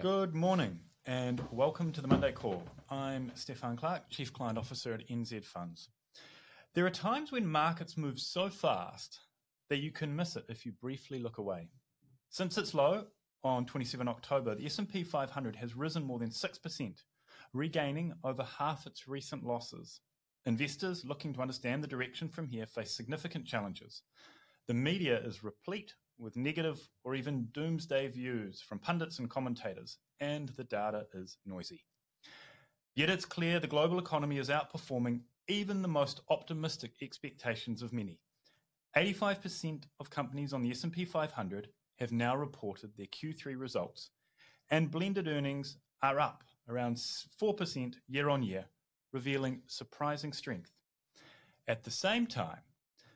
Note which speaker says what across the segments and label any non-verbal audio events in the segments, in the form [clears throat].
Speaker 1: Good morning and welcome to the Monday Call. I'm Stefan Clark, Chief Client Officer at NZ Funds. There are times when markets move so fast that you can miss it if you briefly look away. Since its low on 27 October, the S&P 500 has risen more than 6%, regaining over half its recent losses. Investors looking to understand the direction from here face significant challenges. The media is replete with negative or even doomsday views from pundits and commentators, and the data is noisy. Yet it's clear the global economy is outperforming even the most optimistic expectations of many. 85% of companies on the S&P 500 have now reported their Q3 results, and blended earnings are up around 4% year-on-year, revealing surprising strength. At the same time,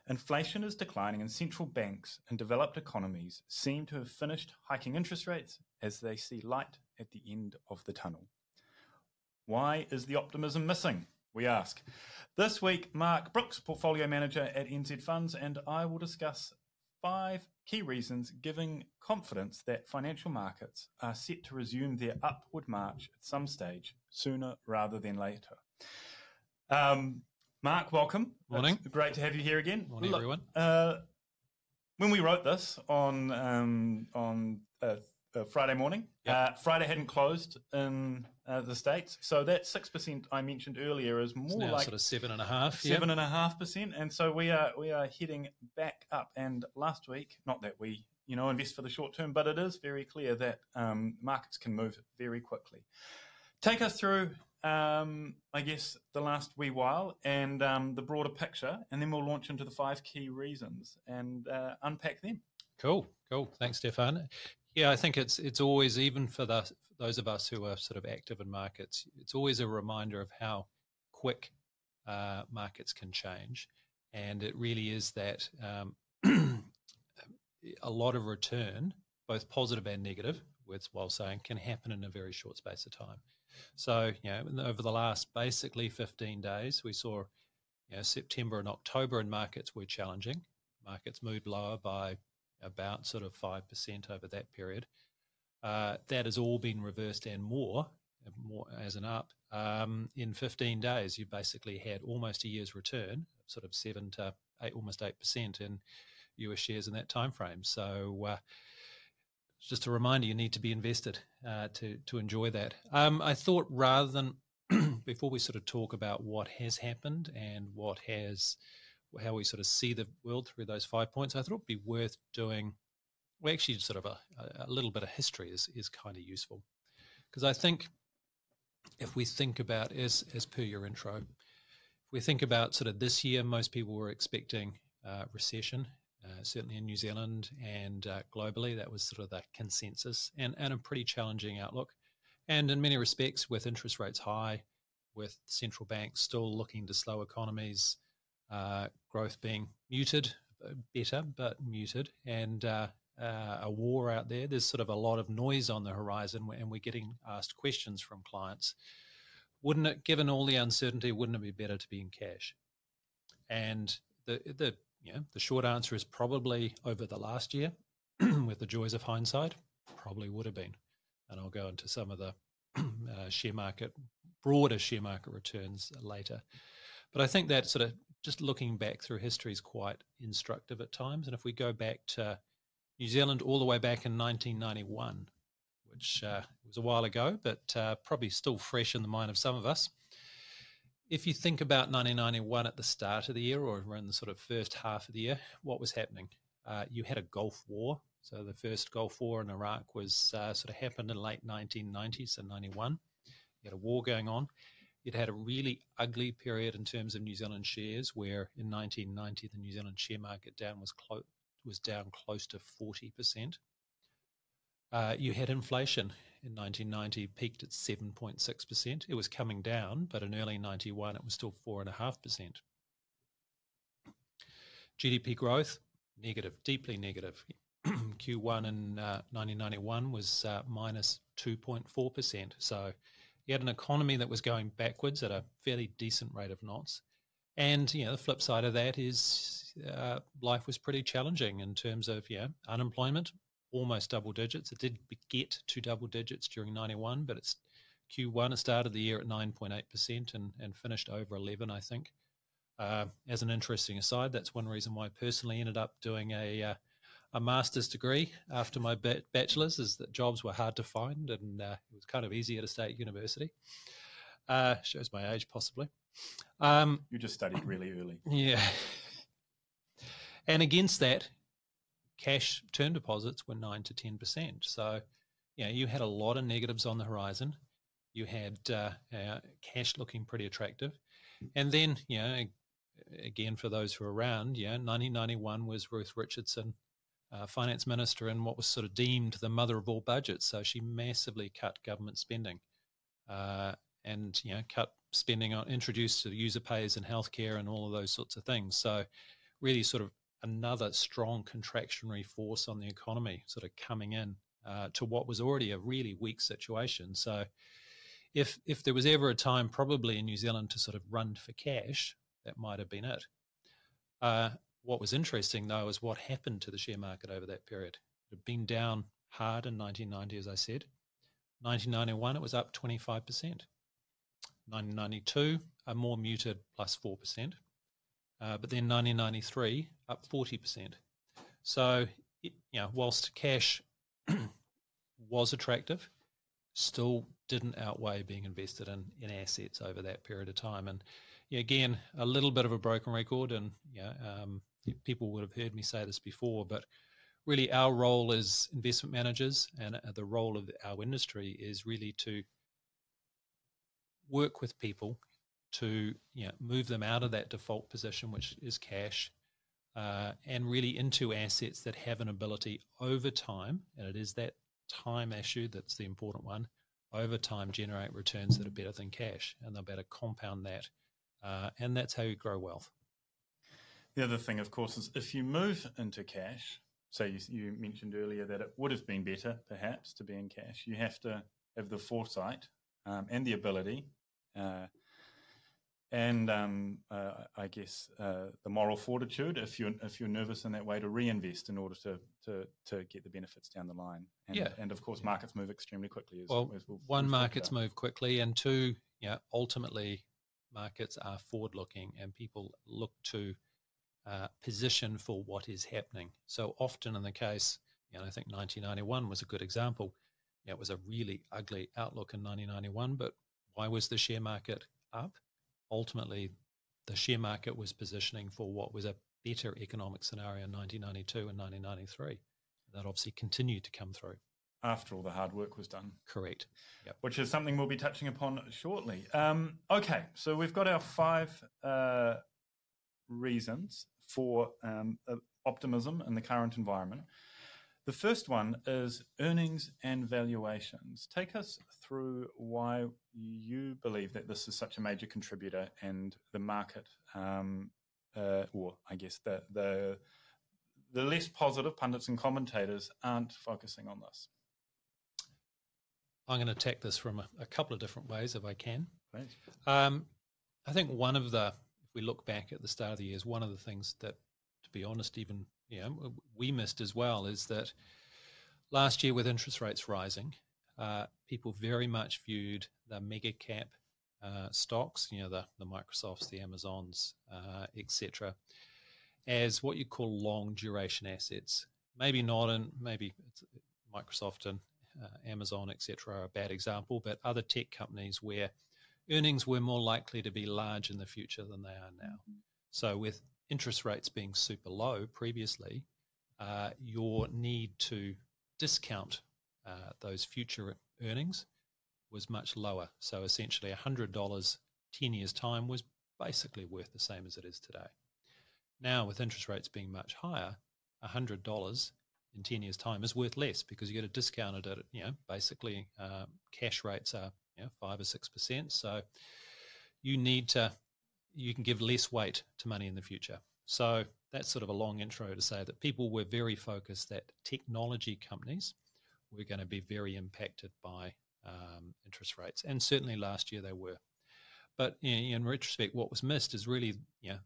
Speaker 1: inflation is declining and central banks in developed economies seem to have finished hiking interest rates as they see light at the end of the tunnel. Why is the optimism missing? We ask. This week, Mark Brooks, Portfolio Manager at NZ Funds, and I will discuss five key reasons giving confidence that financial markets are set to resume their upward march at some stage sooner rather than later. Um, Mark, welcome.
Speaker 2: Morning.
Speaker 1: It's great to have you here again.
Speaker 2: Morning, Look, everyone. Uh,
Speaker 1: when we wrote this on um, on uh, uh, Friday morning, yep. Uh, Friday hadn't closed in uh, the states, so that six percent I mentioned earlier is more like
Speaker 2: sort of seven and a half,
Speaker 1: seven and a half percent, and so we are we are heading back up. And last week, not that we you know invest for the short term, but it is very clear that um, markets can move very quickly. Take us through um, I guess, the last wee while and um, the broader picture, and then we'll launch into the five key reasons and uh, unpack them.
Speaker 2: Cool, cool. Thanks, Stefan. Yeah, I think it's it's always even for the, those of us who are sort of active in markets, it's always a reminder of how quick uh, markets can change, and it really is that um, [clears throat] a lot of return, both positive and negative, with while saying can happen in a very short space of time. So, you know, over the last basically 15 days, we saw you know, September and October in markets were challenging. Markets moved lower by about sort of 5% over that period. Uh, that has all been reversed and more, more as an up. Um, in 15 days, you basically had almost a year's return, sort of 7 to 8, almost 8% in US shares in that time frame. So, uh, just a reminder you need to be invested uh, to to enjoy that. Um, I thought rather than [clears throat] before we sort of talk about what has happened and what has how we sort of see the world through those five points, I thought it'd be worth doing. Well, actually, sort of a, a little bit of history is is kind of useful because I think if we think about as as per your intro, if we think about sort of this year, most people were expecting uh, recession uh, certainly in New Zealand and uh, globally. That was sort of the consensus and, and a pretty challenging outlook. And in many respects, with interest rates high, with central banks still looking to slow economies, uh, growth being muted, uh, better, but muted, and uh, a war out there, there's sort of a lot of noise on the horizon, and we're getting asked questions from clients. Wouldn't it, given all the uncertainty, wouldn't it be better to be in cash? And the the yeah, the short answer is probably over the last year, [clears throat] with the joys of hindsight, probably would have been. And I'll go into some of the [clears throat] uh, share market, broader share market returns later. But I think that sort of just looking back through history is quite instructive at times. And if we go back to New Zealand all the way back in 1991, which uh, was a while ago, but uh, probably still fresh in the mind of some of us if you think about 1991 at the start of the year or around the sort of first half of the year, what was happening? Uh, you had a Gulf War. So the first Gulf War in Iraq was uh, sort of happened in late 1990s, so 91. You had a war going on. It had a really ugly period in terms of New Zealand shares, where in 1990 the New Zealand share market down was close was down close to 40%. Uh, you had inflation in 1990 peaked at 7.6%. It was coming down, but in early 91 it was still 4.5%. GDP growth, negative, deeply negative. [clears throat] Q1 in uh, 1991 was uh, minus 2.4%. So you had an economy that was going backwards at a fairly decent rate of knots. And you know, the flip side of that is uh, life was pretty challenging in terms of know, unemployment almost double digits. It did get to double digits during 91, but it's Q1. It started the year at 9.8% and, and finished over 11, I think. Uh, as an interesting aside, that's one reason why I personally ended up doing a uh, a master's degree after my bachelor's is that jobs were hard to find and uh, it was kind of easier to stay at university. Uh, shows my age, possibly.
Speaker 1: Um, you just studied really early.
Speaker 2: Yeah. And against that, cash term deposits were 9 to 10%. So, you know, you had a lot of negatives on the horizon. You had uh, uh, cash looking pretty attractive. And then, you know, again, for those who are around, yeah, 1991 was Ruth Richardson, uh, finance minister, and what was sort of deemed the mother of all budgets. So she massively cut government spending uh, and, you know, cut spending on, introduced to user pays in healthcare and all of those sorts of things. So really sort of another strong contractionary force on the economy sort of coming in uh, to what was already a really weak situation. So, if if there was ever a time, probably in New Zealand, to sort of run for cash, that might have been it. Uh, what was interesting, though, is what happened to the share market over that period. It had been down hard in 1990, as I said. 1991, it was up 25%. 1992, a more muted plus 4%. Uh, but then 1993 up 40%. So, it, you know, whilst cash [clears throat] was attractive, still didn't outweigh being invested in, in assets over that period of time. And yeah, again, a little bit of a broken record, and yeah, um, people would have heard me say this before, but really our role as investment managers and uh, the role of our industry is really to work with people to you know, move them out of that default position, which is cash, uh, and really into assets that have an ability over time, and it is that time issue that's the important one, over time generate returns that are better than cash, and they'll better compound that. Uh, and that's how you grow wealth.
Speaker 1: The other thing, of course, is if you move into cash, so you, you mentioned earlier that it would have been better, perhaps, to be in cash, you have to have the foresight um, and the ability uh, and um, uh, I guess uh, the moral fortitude if you're if you're nervous in that way to reinvest in order to to, to get the benefits down the line. And,
Speaker 2: yeah.
Speaker 1: and of course, yeah. markets move extremely quickly.
Speaker 2: As, well, as we'll, one, we'll markets move quickly, and two, yeah, ultimately, markets are forward looking, and people look to uh, position for what is happening. So often in the case, you know, I think 1991 was a good example. Yeah, it was a really ugly outlook in 1991, but why was the share market up? Ultimately the share market was positioning for what was a better economic scenario in 1992 and 1993. That obviously continued to come through.
Speaker 1: After all the hard work was done.
Speaker 2: Correct.
Speaker 1: Yep. Which is something we'll be touching upon shortly. Um, okay, so we've got our five uh, reasons for um, optimism in the current environment. The first one is earnings and valuations. Take us through why you believe that this is such a major contributor and the market, um, uh, or I guess the, the, the less positive pundits and commentators aren't focusing on this.
Speaker 2: I'm going to attack this from a, a couple of different ways if I can. Um, I think one of the, if we look back at the start of the year, is one of the things that, be honest, even you know, we missed as well is that last year with interest rates rising, uh, people very much viewed the mega cap uh, stocks, you know, the, the Microsofts, the Amazons, uh, etc., as what you call long duration assets. Maybe not, and maybe Microsoft and uh, Amazon, etc., are a bad example, but other tech companies where earnings were more likely to be large in the future than they are now. Mm-hmm. So, with interest rates being super low previously, uh, your need to discount uh, those future earnings was much lower. So essentially, $100 10 years' time was basically worth the same as it is today. Now, with interest rates being much higher, $100 in 10 years' time is worth less because you get a discounted at, you know, basically uh, cash rates are, you know, 5 or 6%. So you need to you can give less weight to money in the future. So that's sort of a long intro to say that people were very focused that technology companies were going to be very impacted by um, interest rates, and certainly last year they were. But in, in retrospect, what was missed is really, you know,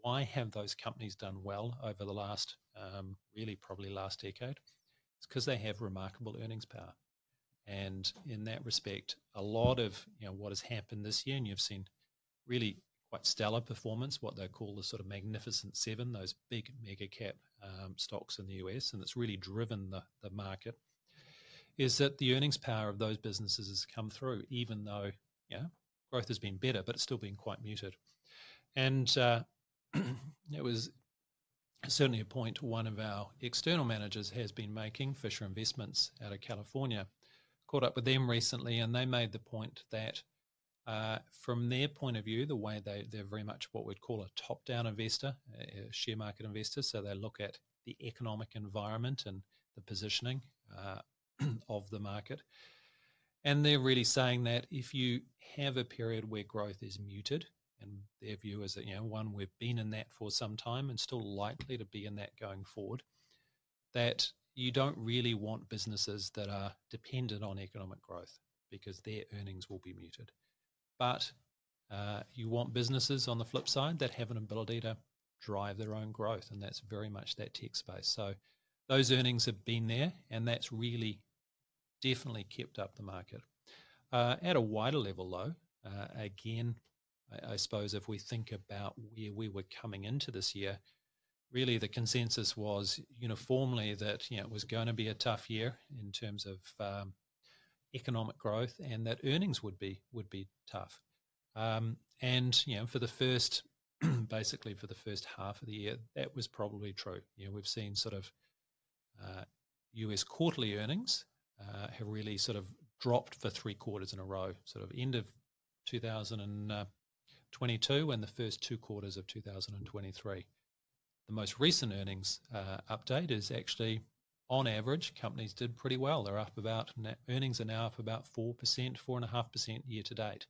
Speaker 2: why have those companies done well over the last, um, really probably last decade? It's because they have remarkable earnings power. And in that respect, a lot of you know what has happened this year, and you've seen really quite stellar performance, what they call the sort of magnificent seven, those big mega cap um, stocks in the US, and it's really driven the, the market, is that the earnings power of those businesses has come through, even though yeah, growth has been better, but it's still been quite muted. And uh, [clears throat] it was certainly a point one of our external managers has been making, Fisher Investments out of California. Caught up with them recently, and they made the point that uh, from their point of view, the way they, they're very much what we'd call a top down investor, a share market investor. So they look at the economic environment and the positioning uh, [clears throat] of the market. And they're really saying that if you have a period where growth is muted, and their view is that, you know, one, we've been in that for some time and still likely to be in that going forward, that you don't really want businesses that are dependent on economic growth because their earnings will be muted. But uh, you want businesses on the flip side that have an ability to drive their own growth, and that's very much that tech space. So those earnings have been there, and that's really definitely kept up the market. Uh, at a wider level, though, uh, again, I, I, suppose if we think about where we were coming into this year, really the consensus was uniformly that you know, it was going to be a tough year in terms of um, economic growth, and that earnings would be would be tough. Um, and you know, for the first, [clears throat] basically for the first half of the year, that was probably true. You know, we've seen sort of uh, U.S. quarterly earnings uh, have really sort of dropped for three quarters in a row, sort of end of 2022 and the first two quarters of 2023. The most recent earnings uh, update is actually, on average, companies did pretty well. They're up about earnings are now up about four percent, four and a half percent year to date.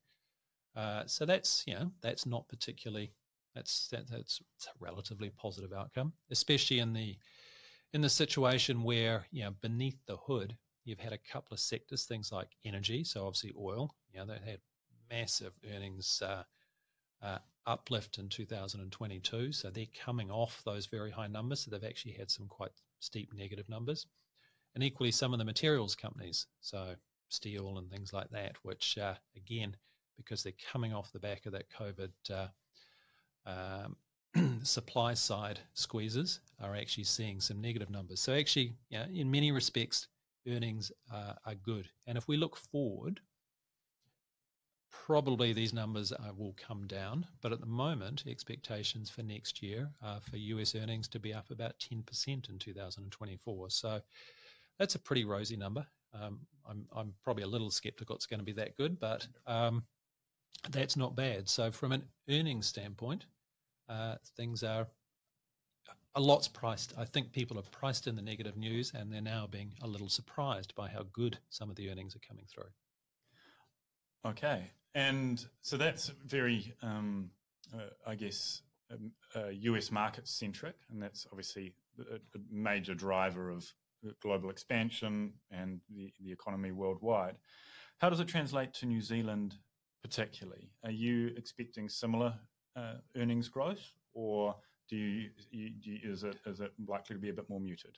Speaker 2: Uh, so that's you know that's not particularly that's that, that's a relatively positive outcome, especially in the in the situation where you know beneath the hood You've had a couple of sectors, things like energy, so obviously oil. You know, they had massive earnings uh, uh, uplift in 2022, so they're coming off those very high numbers. So they've actually had some quite steep negative numbers, and equally some of the materials companies, so steel and things like that, which uh, again, because they're coming off the back of that COVID. Uh, um, [clears throat] supply side squeezes are actually seeing some negative numbers. So actually, in many respects, earnings are good. And if we look forward, probably these numbers uh, will come down. But at the moment, expectations for next year are for US earnings to be up about 10% in 2024. So that's a pretty rosy number. Um, I'm, I'm probably a little skeptical it's going to be that good, but um, that's not bad. So, from an earnings standpoint, uh, things are a lot's priced. I think people have priced in the negative news and they're now being a little surprised by how good some of the earnings are coming through.
Speaker 1: Okay. And so that's very, um, uh, I guess, um, uh, US market centric, and that's obviously a, a, major driver of global expansion and the, the economy worldwide. How does it translate to New Zealand particularly? Are you expecting similar uh, earnings growth or do you, do you, is it is it likely to be a bit more muted?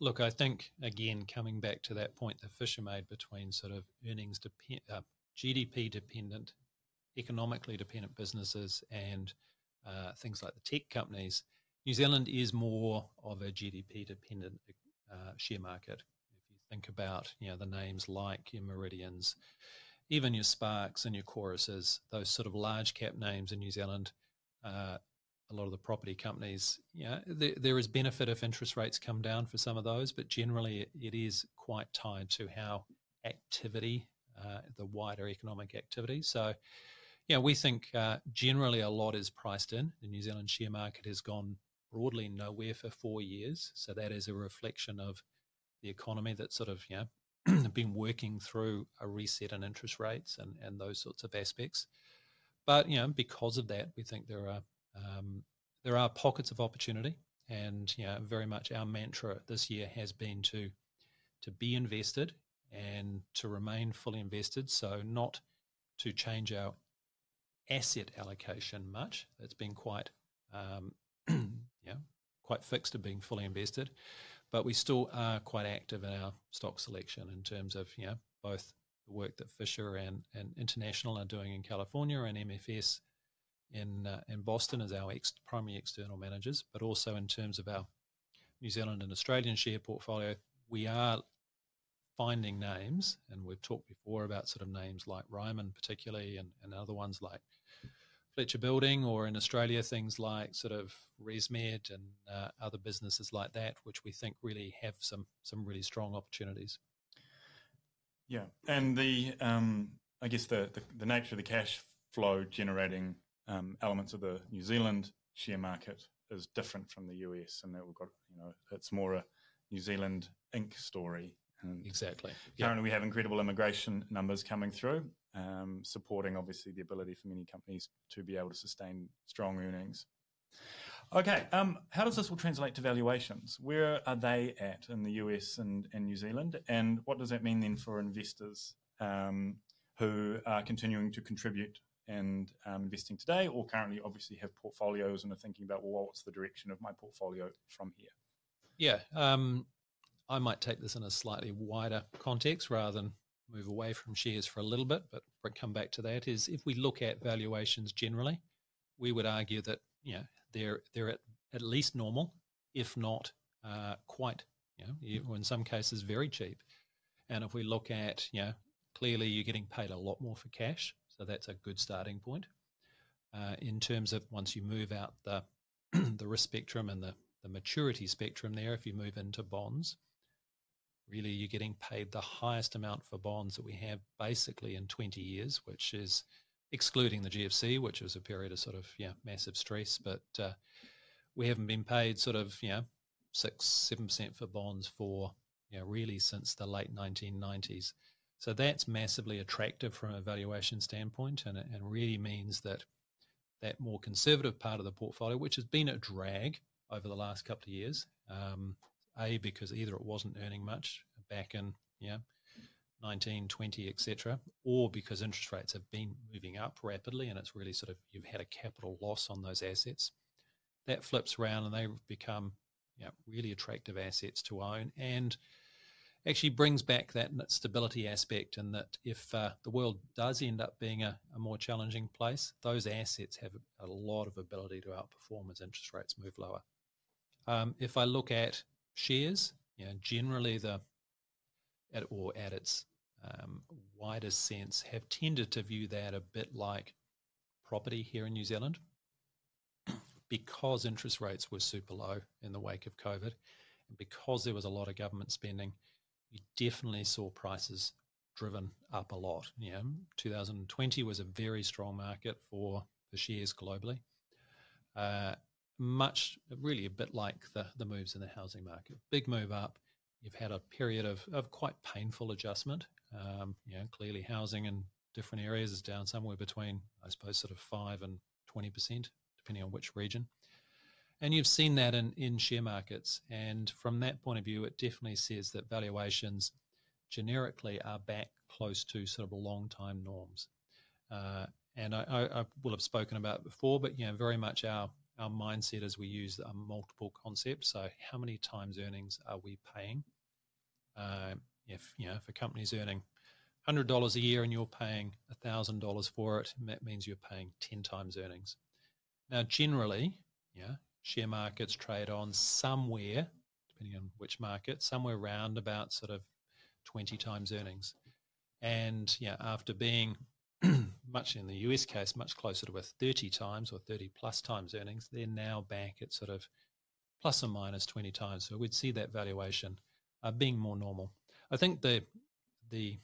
Speaker 2: Look, I think again coming back to that point the Fisher made between sort of earnings depend, uh, GDP dependent, economically dependent businesses and uh, things like the tech companies. New Zealand is more of a GDP dependent uh, share market. If you think about you know the names like your Meridians, even your Sparks and your Choruses, those sort of large cap names in New Zealand. Uh, a lot of the property companies, yeah, there, there is benefit if interest rates come down for some of those, but generally it is quite tied to how activity, uh, the wider economic activity. So, yeah, we think uh, generally a lot is priced in. The New Zealand share market has gone broadly nowhere for four years, so that is a reflection of the economy that's sort of you know [clears throat] been working through a reset in interest rates and and those sorts of aspects. But you know, because of that, we think there are um, there are pockets of opportunity, and you know, very much our mantra this year has been to to be invested and to remain fully invested. So not to change our asset allocation much. That's been quite um, [clears throat] quite fixed to being fully invested, but we still are quite active in our stock selection in terms of you know both the work that Fisher and, and International are doing in California and MFS in uh, in Boston as our ex- primary external managers, but also in terms of our New Zealand and Australian share portfolio, we are finding names, and we've talked before about sort of names like Ryman, particularly, and, and other ones like Fletcher Building, or in Australia, things like sort of ResMed and uh, other businesses like that, which we think really have some some really strong opportunities.
Speaker 1: Yeah, and the um, I guess the, the, the nature of the cash flow generating um, elements of the New Zealand share market is different from the US, and that we've got you know it's more a New Zealand Inc. story.
Speaker 2: And exactly.
Speaker 1: Currently, we have incredible immigration numbers coming through, um, supporting obviously the ability for many companies to be able to sustain strong earnings. Okay, um, how does this all translate to valuations? Where are they at in the US and, and New Zealand? And what does that mean then for investors um, who are continuing to contribute and um, investing today, or currently obviously have portfolios and are thinking about, well, what's the direction of my portfolio from here?
Speaker 2: Yeah, um, I might take this in a slightly wider context rather than move away from shares for a little bit, but come back to that. Is if we look at valuations generally, we would argue that you know they're they're at, at least normal, if not uh, quite, you know, in some cases very cheap. And if we look at, you know, clearly you're getting paid a lot more for cash so that's a good starting point. Uh, in terms of once you move out the [clears throat] the risk spectrum and the, the maturity spectrum there, if you move into bonds, really you're getting paid the highest amount for bonds that we have basically in 20 years, which is excluding the GFC, which was a period of sort of yeah massive stress, but uh, we haven't been paid sort of you know six seven percent for bonds for you know really since the late 1990s. So that's massively attractive from a valuation standpoint, and it and really means that that more conservative part of the portfolio, which has been a drag over the last couple of years, um, a because either it wasn't earning much back in yeah 19, 20, etc., or because interest rates have been moving up rapidly, and it's really sort of you've had a capital loss on those assets. That flips around, and they become yeah, really attractive assets to own, and actually brings back that stability aspect and that if uh, the world does end up being a, a, more challenging place, those assets have a lot of ability to outperform as interest rates move lower. Um, if I look at shares, you know, generally the at, or at its um, widest sense have tended to view that a bit like property here in New Zealand [clears throat] because interest rates were super low in the wake of COVID and because there was a lot of government spending – you definitely saw prices driven up a lot. You know, 2020 was a very strong market for for shares globally. Uh, much really a bit like the the moves in the housing market. Big move up. You've had a period of, of quite painful adjustment. Um, you know, clearly housing in different areas is down somewhere between, I suppose, sort of five and twenty percent, depending on which region. And you've seen that in, in share markets. And from that point of view, it definitely says that valuations generically are back close to sort of long time norms. Uh, and I, I, I, will have spoken about before, but you know, very much our our mindset is we use a multiple concept. So, how many times earnings are we paying? Uh, if you know, if a company's earning hundred dollars a year and you're paying thousand dollars for it, that means you're paying ten times earnings. Now, generally, yeah, share markets trade on somewhere, depending on which market, somewhere around about sort of 20 times earnings. And yeah, after being [clears throat] much in the US case, much closer to a 30 times or 30 plus times earnings, they're now back at sort of plus or minus 20 times. So we'd see that valuation uh, being more normal. I think the the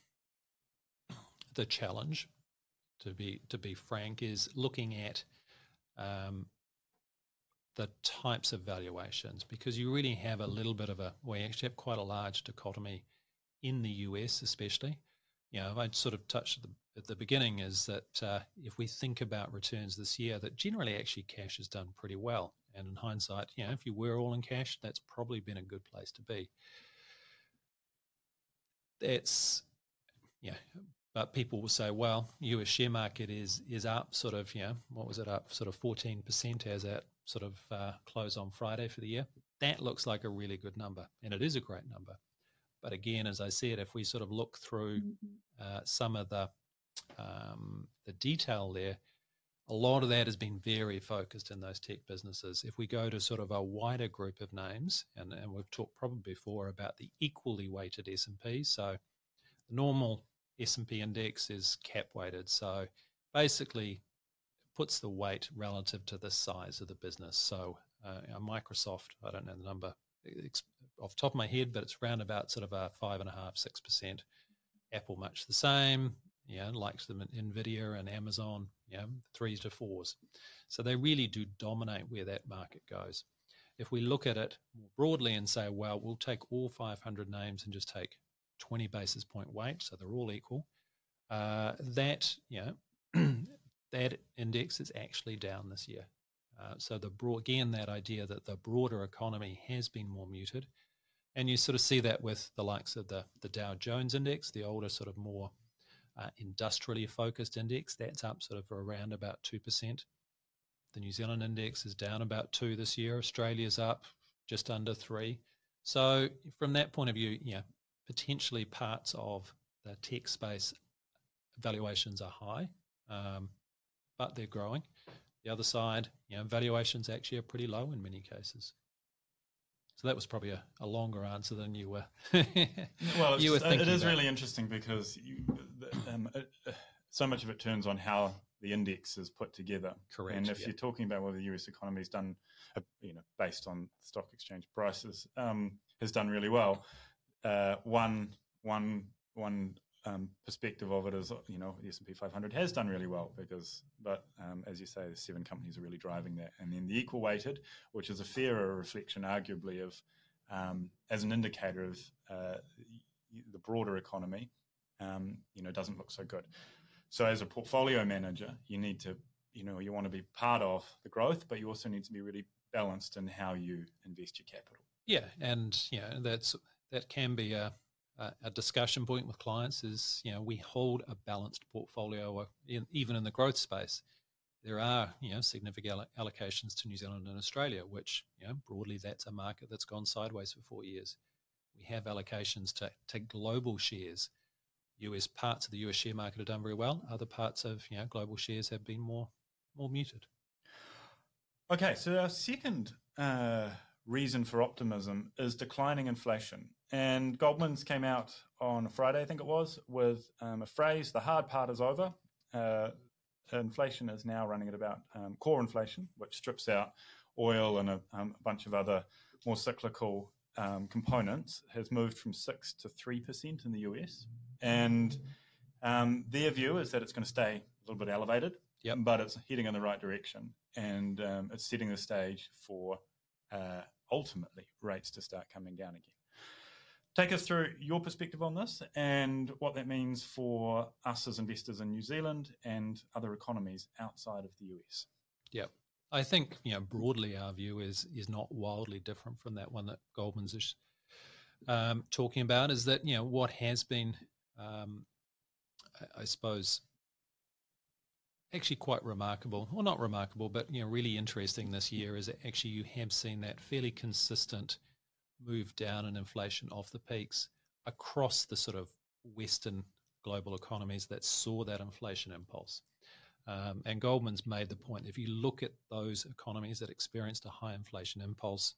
Speaker 2: the challenge, to be to be frank, is looking at um, the types of valuations because you really have a little bit of a, well, you actually have quite a large dichotomy in the US, especially. You know, I sort of touched the, at the beginning is that uh, if we think about returns this year, that generally actually cash has done pretty well. And in hindsight, you know, if you were all in cash, that's probably been a good place to be. That's, yeah, but people will say, well, US share market is is up sort of, you know, what was it up, sort of 14% as at sort of uh, close on Friday for the year. That looks like a really good number, and it is a great number. But again, as I said, if we sort of look through mm-hmm. uh, some of the um, the detail there, a lot of that has been very focused in those tech businesses. If we go to sort of a wider group of names, and, and we've talked probably before about the equally weighted S&P. So the normal S&P index is cap weighted. So basically puts the weight relative to the size of the business. So uh, Microsoft, I don't know the number off the top of my head, but it's around about sort of a five and a half, six percent. Apple much the same yeah, likes them in Nvidia and Amazon, yeah, threes to fours. So they really do dominate where that market goes. If we look at it more broadly and say, well, we'll take all 500 names and just take 20 basis point weight, so they're all equal, uh, that yeah, [clears throat] that index is actually down this year. Uh, so the broad, again, that idea that the broader economy has been more muted, and you sort of see that with the likes of the the Dow Jones index, the older sort of more uh, industrially focused index. That's up sort of around about 2%. The New Zealand index is down about 2 this year. Australia's up just under 3. So from that point of view, yeah, potentially parts of the tech space valuations are high, um, but they're growing. The other side, you know, valuations actually are pretty low in many cases. So that was probably a, a longer answer than you were. [laughs]
Speaker 1: well, you were it is about. really interesting because you, um, it, uh, so much of it turns on how the index is put together.
Speaker 2: Correct.
Speaker 1: And if
Speaker 2: yeah.
Speaker 1: you're talking about whether the US economy has done, uh, you know, based on stock exchange prices, um, has done really well. Uh, one, one, one um, perspective of it is, you know, the S&P 500 has done really well because, but um, as you say, the seven companies are really driving that. And then the equal weighted, which is a fairer reflection, arguably, of um, as an indicator of uh, the broader economy, um, you know, doesn't look so good. So as a portfolio manager, you need to, you know, you want to be part of the growth, but you also need to be really balanced in how you invest your capital.
Speaker 2: Yeah, and yeah, that's that can be a a discussion point with clients is you know we hold a balanced portfolio in, even in the growth space there are you know significant allocations to New Zealand and Australia which you know broadly that's a market that's gone sideways for 4 years. We have allocations to, to global shares. US parts of the US share market have done very well. Other parts of you know global shares have been more more muted.
Speaker 1: Okay so our second uh, reason for optimism is declining inflation and Goldman's came out on Friday, I think it was, with um, a phrase the hard part is over. Uh, inflation is now running at about um, core inflation, which strips out oil and a, um, a bunch of other more cyclical um, components, has moved from 6 to 3% in the US. And um, their view is that it's going to stay a little bit elevated,
Speaker 2: yep.
Speaker 1: but it's heading in the right direction. And um, it's setting the stage for uh, ultimately rates to start coming down again. Take us through your perspective on this and what that means for us as investors in New Zealand and other economies outside of the US.
Speaker 2: Yeah. I think, you know, broadly our view is is not wildly different from that one that Goldman's is um, talking about is that, you know, what has been um, I, I suppose actually quite remarkable, well, not remarkable, but you know, really interesting this year is that actually you have seen that fairly consistent move down in inflation off the peaks across the sort of Western global economies that saw that inflation impulse. Um, and Goldman's made the point if you look at those economies that experienced a high inflation impulse,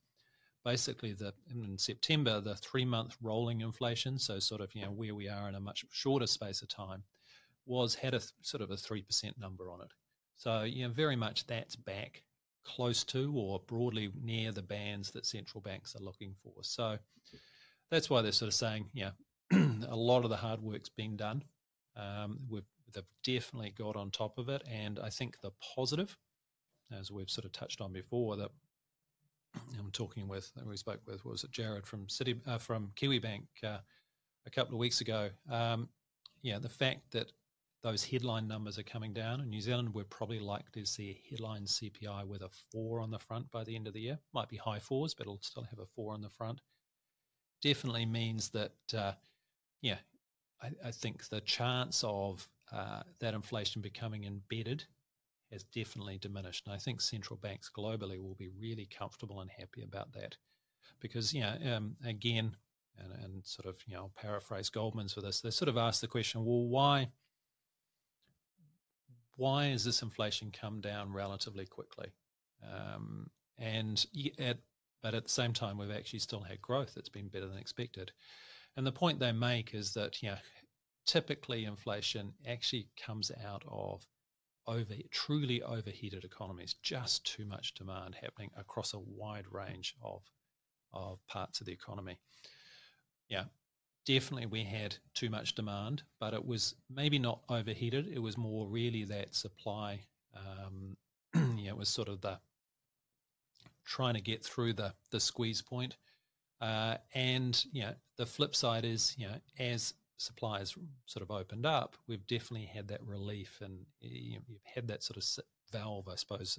Speaker 2: basically the in September the three month rolling inflation, so sort of you know where we are in a much shorter space of time, was had a sort of a three percent number on it. So you know very much that's back close to or broadly near the bands that central banks are looking for. So that's why they're sort of saying, yeah, [clears throat] a lot of the hard work's been done. Um, we've they've definitely got on top of it, and I think the positive, as we've sort of touched on before, that [clears throat] I'm talking with, we spoke with, was it Jared from City uh, from Kiwibank uh, a couple of weeks ago. Um, yeah, the fact that those headline numbers are coming down. In New Zealand, we're probably likely to see a headline CPI with a four on the front by the end of the year. Might be high fours, but it'll still have a four on the front. Definitely means that, uh, yeah, I, I, think the chance of uh, that inflation becoming embedded has definitely diminished. And I think central banks globally will be really comfortable and happy about that. Because, you know, um, again, and, and, sort of, you know, paraphrase Goldman's for this, they sort of ask the question, well, why why has this inflation come down relatively quickly? Um, and at, but at the same time, we've actually still had growth that's been better than expected. And the point they make is that, know, typically inflation actually comes out of over truly overheated economies, just too much demand happening across a wide range of of parts of the economy. Yeah, definitely we had too much demand, but it was maybe not overheated. It was more really that supply. Um, [clears throat] yeah, it was sort of the trying to get through the the squeeze point. Uh, and you know, the flip side is you know as supply has sort of opened up, we've definitely had that relief, and you you've had that sort of valve, I suppose,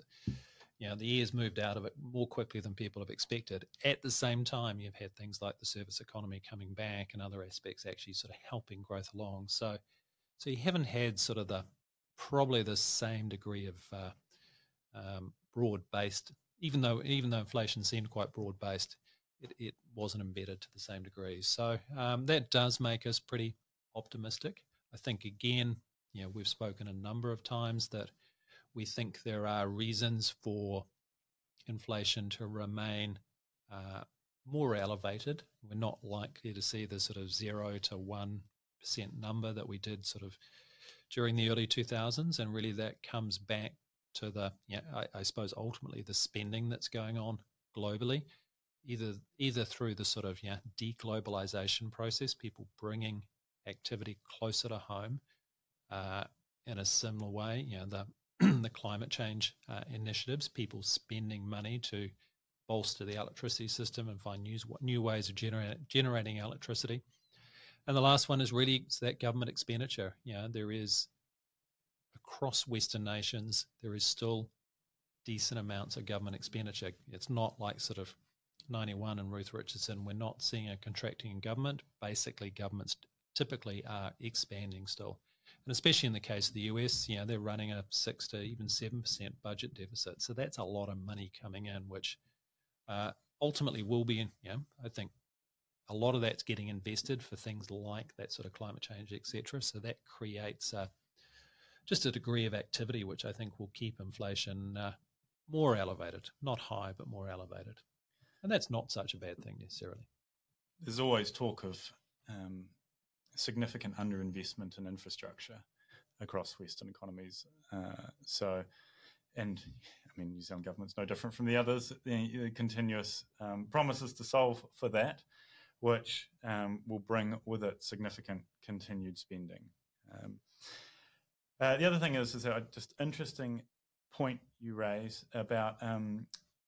Speaker 2: you know, the air's moved out of it more quickly than people have expected. At the same time, you've had things like the service economy coming back and other aspects actually sort of helping growth along. So, so you haven't had sort of the probably the same degree of uh, um, broad based, even though even though inflation seemed quite broad based, it, it wasn't embedded to the same degree. So um, that does make us pretty optimistic. I think again, you know, we've spoken a number of times that we think there are reasons for inflation to remain uh, more elevated. We're not likely to see the sort of zero to one percent number that we did sort of during the early 2000s, and really that comes back to the, yeah, I, I suppose ultimately the spending that's going on globally, either either through the sort of yeah deglobalization process, people bringing activity closer to home. Uh, in a similar way, you know, the [clears throat] the climate change uh, initiatives, people spending money to bolster the electricity system and find new, new ways of generating electricity. And the last one is really that government expenditure. You know, there is across Western nations, there is still decent amounts of government expenditure. It's not like sort of 91 and Ruth Richardson. We're not seeing a contracting in government. Basically, governments typically are expanding still. And especially in the case of the US, you know, they're running a six to even seven percent budget deficit. So that's a lot of money coming in, which uh, ultimately will be, you know, I think a lot of that's getting invested for things like that sort of climate change, etc. So that creates just a degree of activity which I think will keep inflation uh, more elevated, not high, but more elevated. And that's not such a bad thing necessarily.
Speaker 1: There's always talk of um, significant underinvestment in infrastructure across Western economies. Uh, so, and I mean, New Zealand government's no different from the others. The, the continuous um, promises to solve for that, which um, will bring with it significant continued spending. Um, uh, the other thing is, is that just interesting point you raise about um,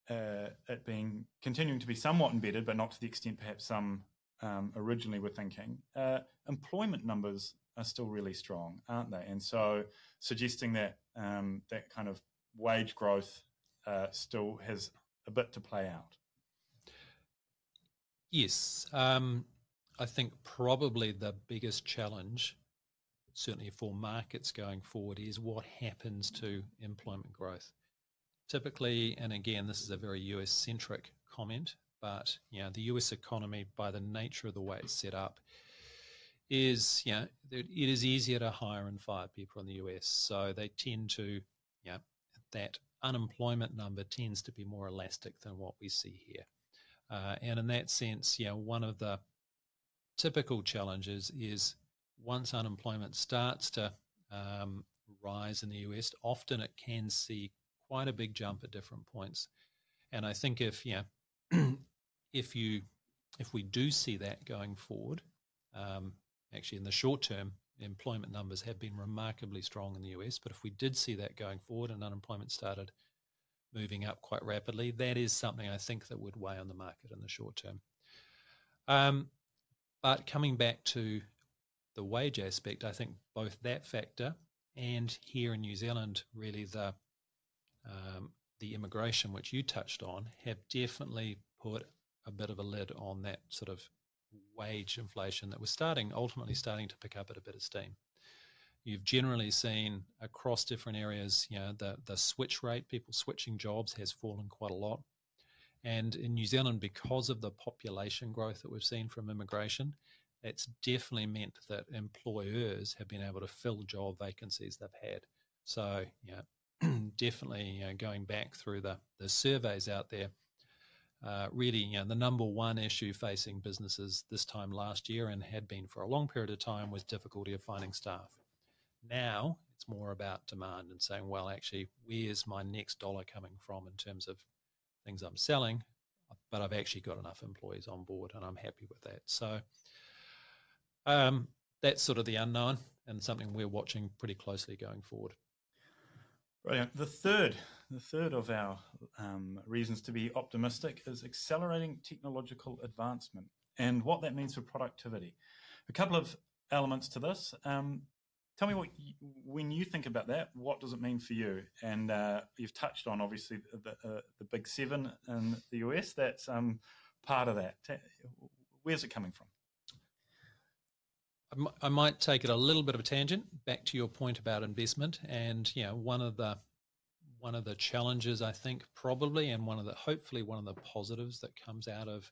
Speaker 1: uh, it being continuing to be somewhat embedded, but not to the extent perhaps some um, originally were thinking, uh, employment numbers are still really strong, aren't they? And so, suggesting that um, that kind of wage growth uh, still has a bit to play out.
Speaker 2: Yes, um, I think probably the biggest challenge, certainly for markets going forward, is what happens to employment growth. Typically, and again, this is a very US centric comment, but you know, the US economy, by the nature of the way it's set up, is you know, it is easier to hire and fire people in the US. So they tend to, you know, that unemployment number tends to be more elastic than what we see here. Uh, and in that sense, you know, one of the typical challenges is once unemployment starts to um, rise in the US, often it can see quite a big jump at different points. And I think if you know, [clears throat] if you if we do see that going forward, um, actually in the short term, employment numbers have been remarkably strong in the US. But if we did see that going forward and unemployment started moving up quite rapidly, that is something I think that would weigh on the market in the short term. Um, but coming back to the wage aspect, I think both that factor and here in New Zealand, really the um, the immigration, which you touched on, have definitely put a bit of a lid on that sort of wage inflation that was starting, ultimately mm. starting to pick up at a bit of steam. you've generally seen across different areas, you know, the, the switch rate, people switching jobs has fallen quite a lot. And in New Zealand, because of the population growth that we've seen from immigration, it's definitely meant that employers have been able to fill job vacancies they've had. So, you [clears throat] know, definitely you know, going back through the, the surveys out there, uh, really, you know, the number one issue facing businesses this time last year and had been for a long period of time was difficulty of finding staff. Now it's more about demand and saying, well, actually, where's my next dollar coming from in terms of things I'm selling? But I've actually got enough employees on board and I'm happy with that. So um, that's sort of the unknown and something we're watching pretty closely going forward.
Speaker 1: Brilliant. The third, the third of our um, reasons to be optimistic is accelerating technological advancement and what that means for productivity. A couple of elements to this. Um, tell me what, you, when you think about that, what does it mean for you? And uh, you've touched on obviously the, uh, the big seven in the US. That's um, part of that. Where's it coming from?
Speaker 2: I might take it a little bit of a tangent back to your point about investment, and you know, one of the one of the challenges I think probably, and one of the hopefully one of the positives that comes out of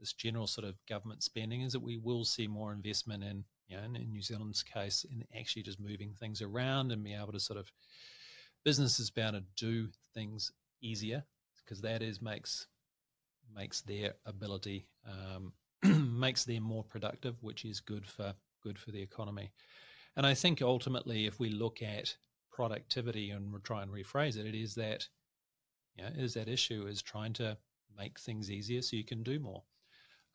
Speaker 2: this general sort of government spending is that we will see more investment in, you know, in, New Zealand's case, in actually just moving things around and be able to sort of businesses be able to do things easier because that is makes makes their ability um, [clears throat] makes them more productive, which is good for good for the economy. And I think ultimately, if we look at productivity and try and rephrase it, it is that, yeah, is that issue is trying to make things easier so you can do more.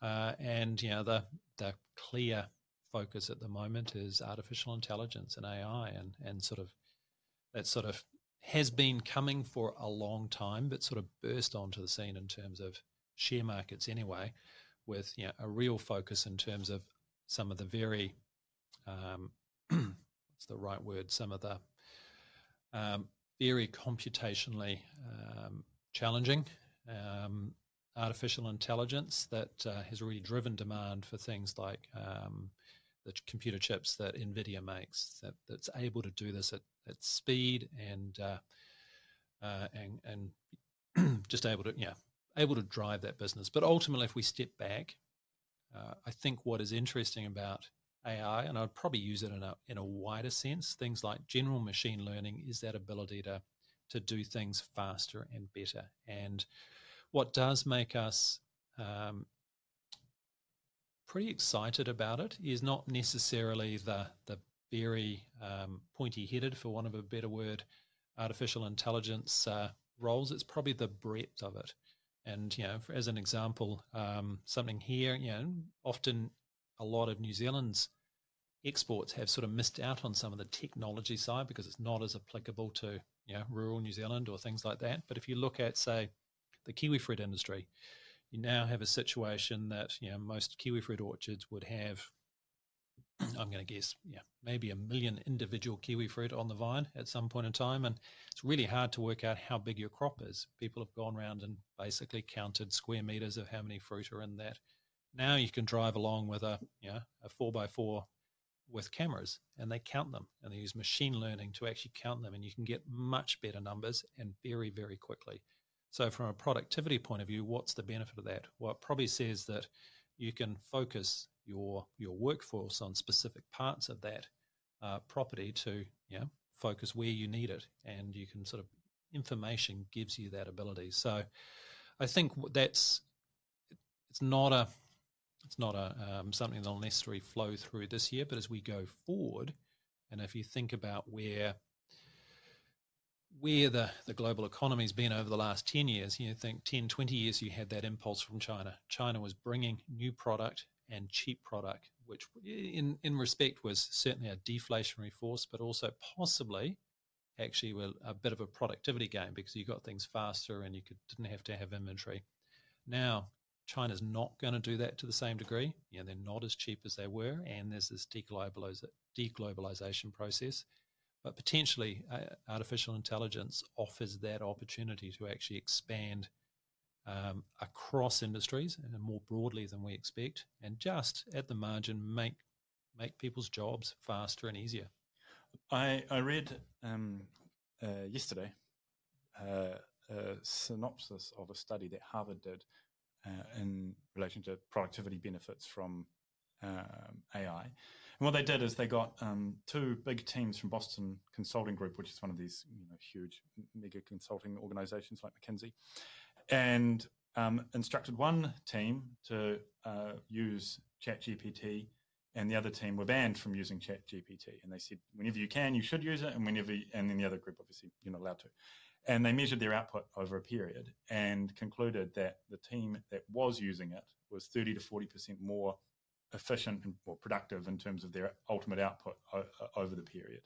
Speaker 2: Uh, and you know the the clear focus at the moment is artificial intelligence and AI, and and sort of that sort of has been coming for a long time, but sort of burst onto the scene in terms of share markets anyway, with you know, a real focus in terms of some of the very um, [clears throat] what's the right word? Some of the um, very computationally um, challenging um, artificial intelligence that uh, has really driven demand for things like um, the computer chips that NVIDIA makes that, that's able to do this at, at speed and uh, uh, and and [clears throat] just able to yeah able to drive that business. But ultimately, if we step back uh, I think what is interesting about AI, and I'd probably use it in a in a wider sense, things like general machine learning is that ability to to do things faster and better. And what does make us um, pretty excited about it is not necessarily the the very um, pointy headed, for want of a better word, artificial intelligence uh, roles. It's probably the breadth of it. And you know, for, as an example, um, something here, you know, often a lot of New Zealand's exports have sort of missed out on some of the technology side because it's not as applicable to you know rural New Zealand or things like that. But if you look at say the kiwi fruit industry, you now have a situation that you know most kiwi fruit orchards would have [clears throat] I'm going to guess, yeah, maybe a million individual kiwi fruit on the vine at some point in time. And it's really hard to work out how big your crop is. People have gone around and basically counted square meters of how many fruit are in that. Now you can drive along with a, you know, a four by four with cameras and they count them and they use machine learning to actually count them and you can get much better numbers and very, very quickly. So from a productivity point of view, what's the benefit of that? Well, it probably says that you can focus your your workforce on specific parts of that uh, property to you know, focus where you need it, and you can sort of information gives you that ability. So I think that's it's not a it's not a um, something that'll necessarily flow through this year, but as we go forward, and if you think about where where the, the global economy's been over the last 10 years, you think 10, 20 years, you had that impulse from China. China was bringing new product and cheap product, which in, in respect was certainly a deflationary force, but also possibly actually were a bit of a productivity gain because you got things faster and you could, didn't have to have inventory. Now, China's not going to do that to the same degree. You know, they're not as cheap as they were, and there's this deglobalization process. But potentially, uh, artificial intelligence offers that opportunity to actually expand um, across industries and more broadly than we expect, and just at the margin make make people's jobs faster and easier.
Speaker 1: I I read um, uh, yesterday uh, a synopsis of a study that Harvard did uh, in relation to productivity benefits from um, AI. And what they did is they got um, two big teams from Boston Consulting Group, which is one of these you know, huge mega consulting organizations like McKinsey, and um, instructed one team to uh, use ChatGPT, and the other team were banned from using ChatGPT. And they said, whenever you can, you should use it, and whenever, you, and then the other group, obviously, you're not allowed to. And they measured their output over a period and concluded that the team that was using it was 30 to 40% more efficient and more productive in terms of their ultimate output o- over the period.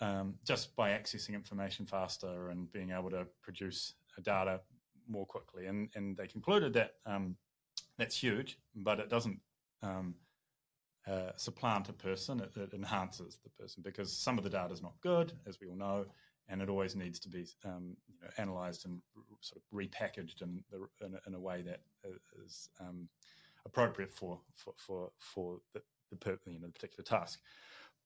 Speaker 1: Um, just by accessing information faster and being able to produce data more quickly. And, and they concluded that um, that's huge, but it doesn't um, uh, supplant a person, it, it, enhances the person because some of the data is not good, as we all know, and it always needs to be um, you know, analyzed and sort of repackaged in, the, in, a, in, a, way that is um, appropriate for, for, for, for the, the, per, you know, the particular task.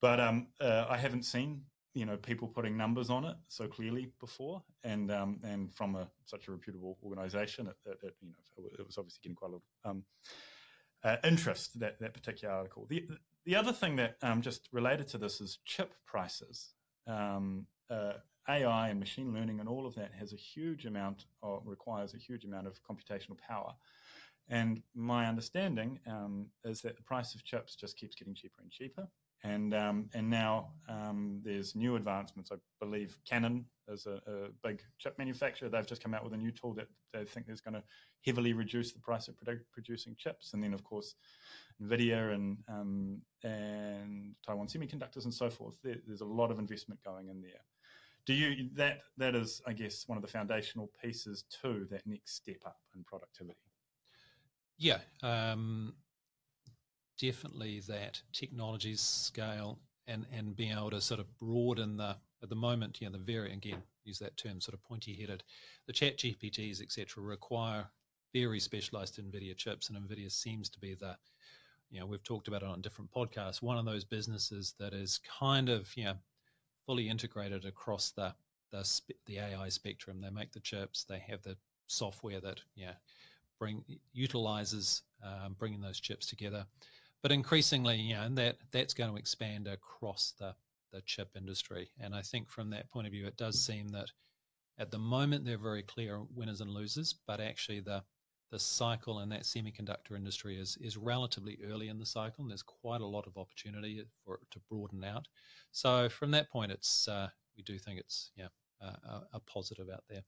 Speaker 1: But um, uh, I haven't seen you know people putting numbers on it so clearly before, and um, and from a such a reputable organisation, it, it, it, you know it was obviously getting quite a lot of um, uh, interest that that particular article. The the other thing that um, just related to this is chip prices. Uh, AI and machine learning and all of that has a huge amount or requires a huge amount of computational power. And my understanding um, is that the price of chips just keeps getting cheaper and cheaper and um, and now um, there's new advancements. I believe Canon is a, a, big chip manufacturer. They've just come out with a new tool that they think is going to heavily reduce the price of produ- producing chips. And then, of course, Nvidia and um, and Taiwan Semiconductors and so forth. There, there's a lot of investment going in there. Do you that that is, I guess, one of the foundational pieces to that next step up in productivity?
Speaker 2: Yeah, um, definitely that technologies scale and and being able to sort of broaden the at the moment, you know, the very again use that term sort of pointy headed, the ChatGPTs etc. require very specialized NVIDIA chips, and NVIDIA seems to be the you know we've talked about it on different podcasts. One of those businesses that is kind of you know fully integrated across the the the AI spectrum. They make the chips, they have the software that yeah bring utilizes um, bringing those chips together but increasingly, you know, that that's going to expand across the the chip industry. And I think from that point of view, it does seem that at the moment they're very clear winners and losers, but actually the the cycle in that semiconductor industry is is relatively early in the cycle, and there's quite a lot of opportunity for it to broaden out. So from that point, it's uh, we do think it's yeah a, a positive out there.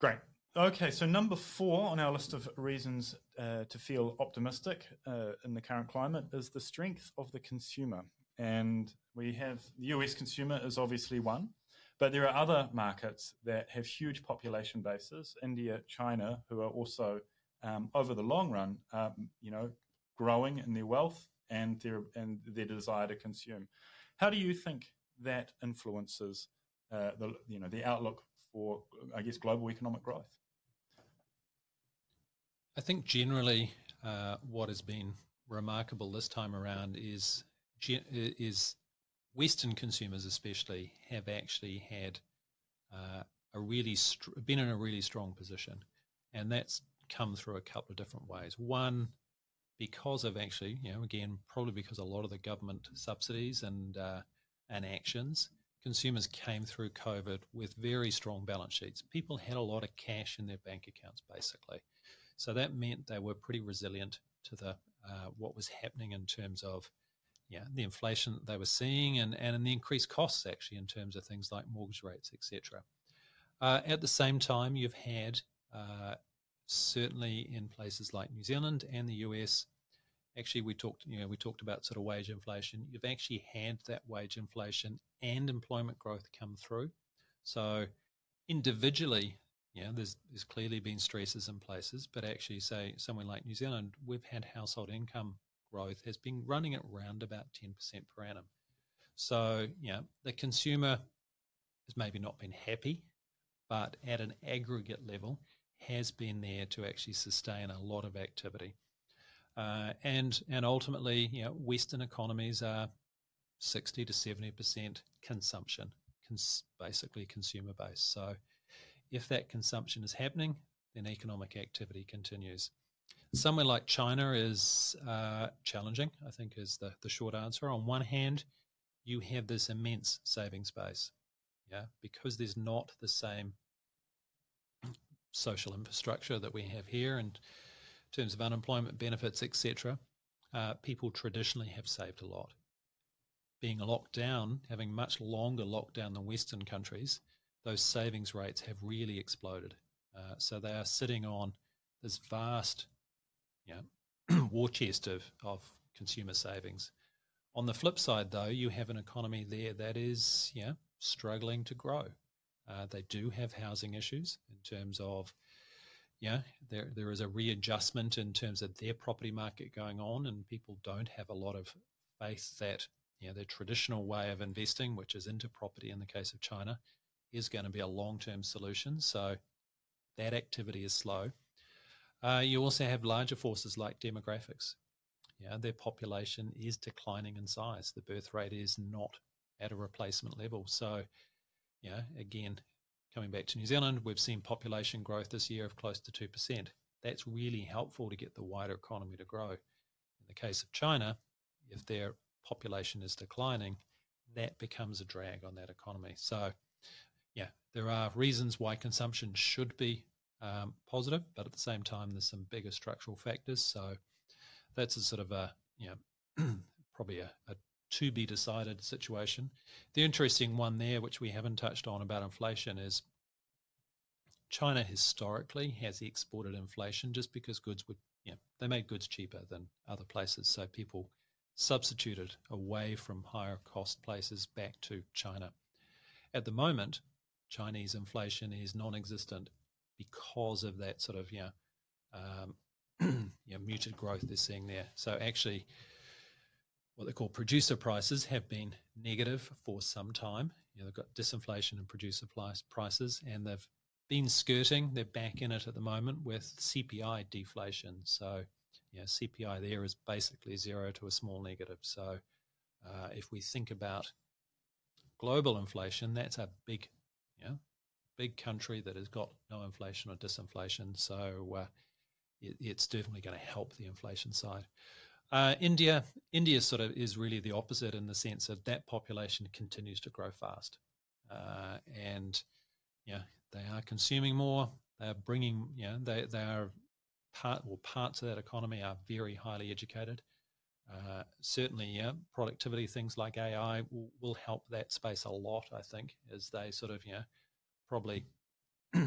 Speaker 1: Great. Okay, so number four on our list of reasons uh, to feel optimistic uh, in the current climate is the strength of the consumer. And we have the US consumer is obviously one, but there are other markets that have huge population bases, India, China, who are also, um, over the long run, um, you know, growing in their wealth and their and their desire to consume. How do you think that influences uh, the you know the outlook for, I guess, global economic growth?
Speaker 2: I think generally uh, what has been remarkable this time around is is Western consumers especially have actually had uh, a really str- been in a really strong position, and that's come through a couple of different ways. One, because of actually, you know, again, probably because a lot of the government subsidies and uh, and actions, consumers came through COVID with very strong balance sheets. People had a lot of cash in their bank accounts, basically. So that meant they were pretty resilient to the uh, what was happening in terms of yeah, the inflation that they were seeing and, and the increased costs actually in terms of things like mortgage rates, etc. Uh, at the same time, you've had uh, certainly in places like New Zealand and the US, actually we talked you know we talked about sort of wage inflation. You've actually had that wage inflation and employment growth come through. So individually, yeah, there's there's clearly been stresses in places, but actually, say somewhere like New Zealand, we've had household income growth has been running at around about ten percent per annum. So, yeah, the consumer has maybe not been happy, but at an aggregate level, has been there to actually sustain a lot of activity. Uh, and and ultimately, you know, Western economies are 60 to 70% consumption, cons- basically consumer base. So if that consumption is happening, then economic activity continues. Somewhere like China is uh, challenging, I think, is the, the short answer. On one hand, you have this immense savings base, yeah, because there's not the same social infrastructure that we have here in terms of unemployment benefits, etc. Uh, people traditionally have saved a lot. Being locked down, having much longer lockdown than Western countries, those savings rates have really exploded. Uh, so they are sitting on this vast you [clears throat] know, war chest of, of consumer savings. On the flip side, though, you have an economy there that is yeah, struggling to grow. Uh, they do have housing issues in terms of, yeah, there there is a readjustment in terms of their property market going on, and people don't have a lot of faith that you know, their traditional way of investing, which is into property in the case of China, is going to be a long term solution. So that activity is slow. Uh, you also have larger forces like demographics. Yeah, their population is declining in size. The birth rate is not at a replacement level. So, yeah, again, coming back to New Zealand, we've seen population growth this year of close to 2%. That's really helpful to get the wider economy to grow. In the case of China, if their population is declining, that becomes a drag on that economy. So, yeah, there are reasons why consumption should be um, positive, but at the same time, there's some bigger structural factors. So that's a sort of a, you know, [clears throat] probably a, a to be decided situation. The interesting one there, which we haven't touched on about inflation, is China historically has exported inflation just because goods would, you know, they made goods cheaper than other places. So people substituted away from higher cost places back to China. At the moment, Chinese inflation is non existent because of that sort of you know, um, [clears throat] you know, muted growth they're seeing there. So actually, what they call producer prices have been negative for some time. You know, they've got disinflation in producer prices, and they've been skirting. They're back in it at the moment with CPI deflation. So, you know, CPI there is basically zero to a small negative. So, uh, if we think about global inflation, that's a big, you know, big country that has got no inflation or disinflation. So uh, it, it's definitely going to help the inflation side. Uh, India, India sort of is really the opposite in the sense that that population continues to grow fast, uh, and yeah, they are consuming more. They are bringing, you know, they they are part or parts of that economy are very highly educated. Uh, certainly, yeah, productivity things like AI will, will help that space a lot. I think as they sort of, you know, probably [clears throat]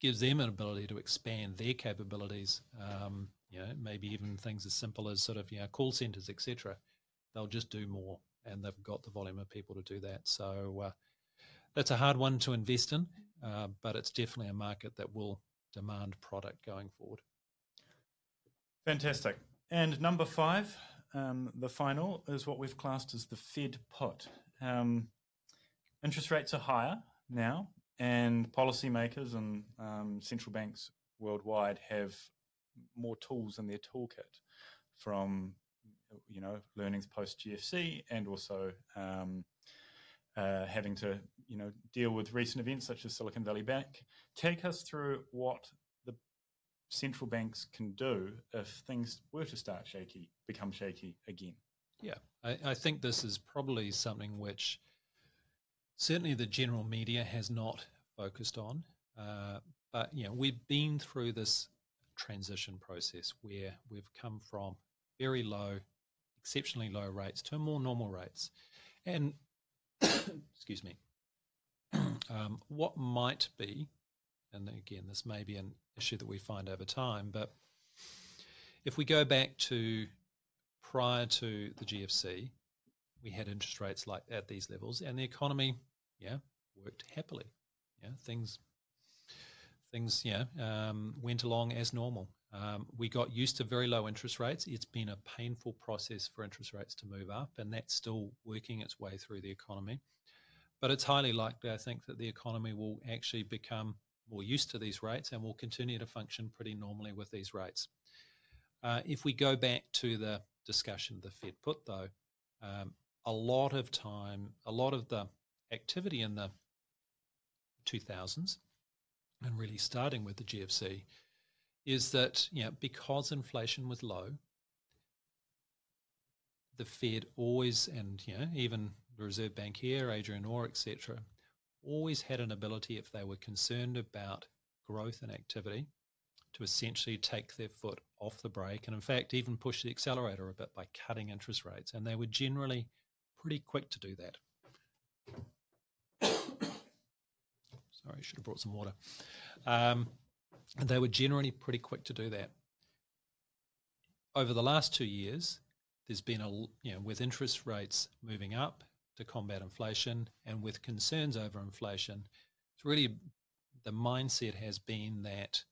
Speaker 2: gives them an ability to expand their capabilities. Um, you know, maybe even things as simple as sort of you know call centers, etc. They'll just do more, and they've got the volume of people to do that. So uh, that's a hard one to invest in, uh, but it's definitely a market that will demand product going forward.
Speaker 1: Fantastic. And number five, um, the final, is what we've classed as the Fed put. Um, interest rates are higher now, and policymakers and um, central banks worldwide have more tools in their toolkit from you know learnings post GFC and also um, uh, having to you know deal with recent events such as Silicon Valley Bank. Take us through what the central banks can do if things were to start shaky, become shaky again.
Speaker 2: Yeah, I, I think this is probably something which certainly the general media has not focused on. Uh, but you know, we've been through this transition process where we've come from very low, exceptionally low rates to more normal rates, and [coughs] excuse me, [coughs] um, what might be, and again, this may be an issue that we find over time, but if we go back to prior to the GFC, we had interest rates like at these levels, and the economy, yeah, worked happily. Yeah, things things yeah um, went along as normal. Um, we got used to very low interest rates. It's been a painful process for interest rates to move up, and that's still working its way through the economy. But it's highly likely, I think, that the economy will actually become more used to these rates and will continue to function pretty normally with these rates. Uh, if we go back to the discussion of the Fed put, though, um, a lot of time, a lot of the activity in the 2000s, and really starting with the GFC, is that you know, because inflation was low, the Fed always, and you know, even the Reserve Bank here, Adrian Orr, etc., always had an ability if they were concerned about growth and activity to essentially take their foot off the brake and in fact even push the accelerator a bit by cutting interest rates and they were generally pretty quick to do that. [coughs] Sorry should have brought some water. Um, they were generally pretty quick to do that. Over the last two years there's been a you know with interest rates moving up to combat inflation and with concerns over inflation it's really the mindset has been that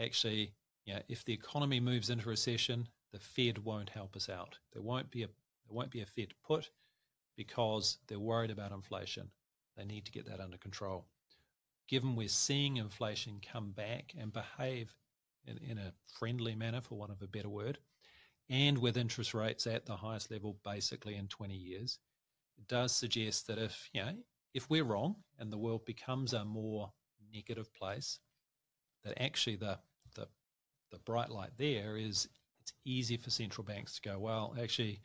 Speaker 2: actually you know, if the economy moves into recession the fed won't help us out. There won't be a there won't be a fed put because they're worried about inflation. They need to get that under control. Given we're seeing inflation come back and behave in, in a friendly manner for want of a better word and with interest rates at the highest level basically in 20 years, it does suggest that if, you know, if we're wrong and the world becomes a more negative place, that actually the, the, the bright light there is it's easy for central banks to go, well, actually,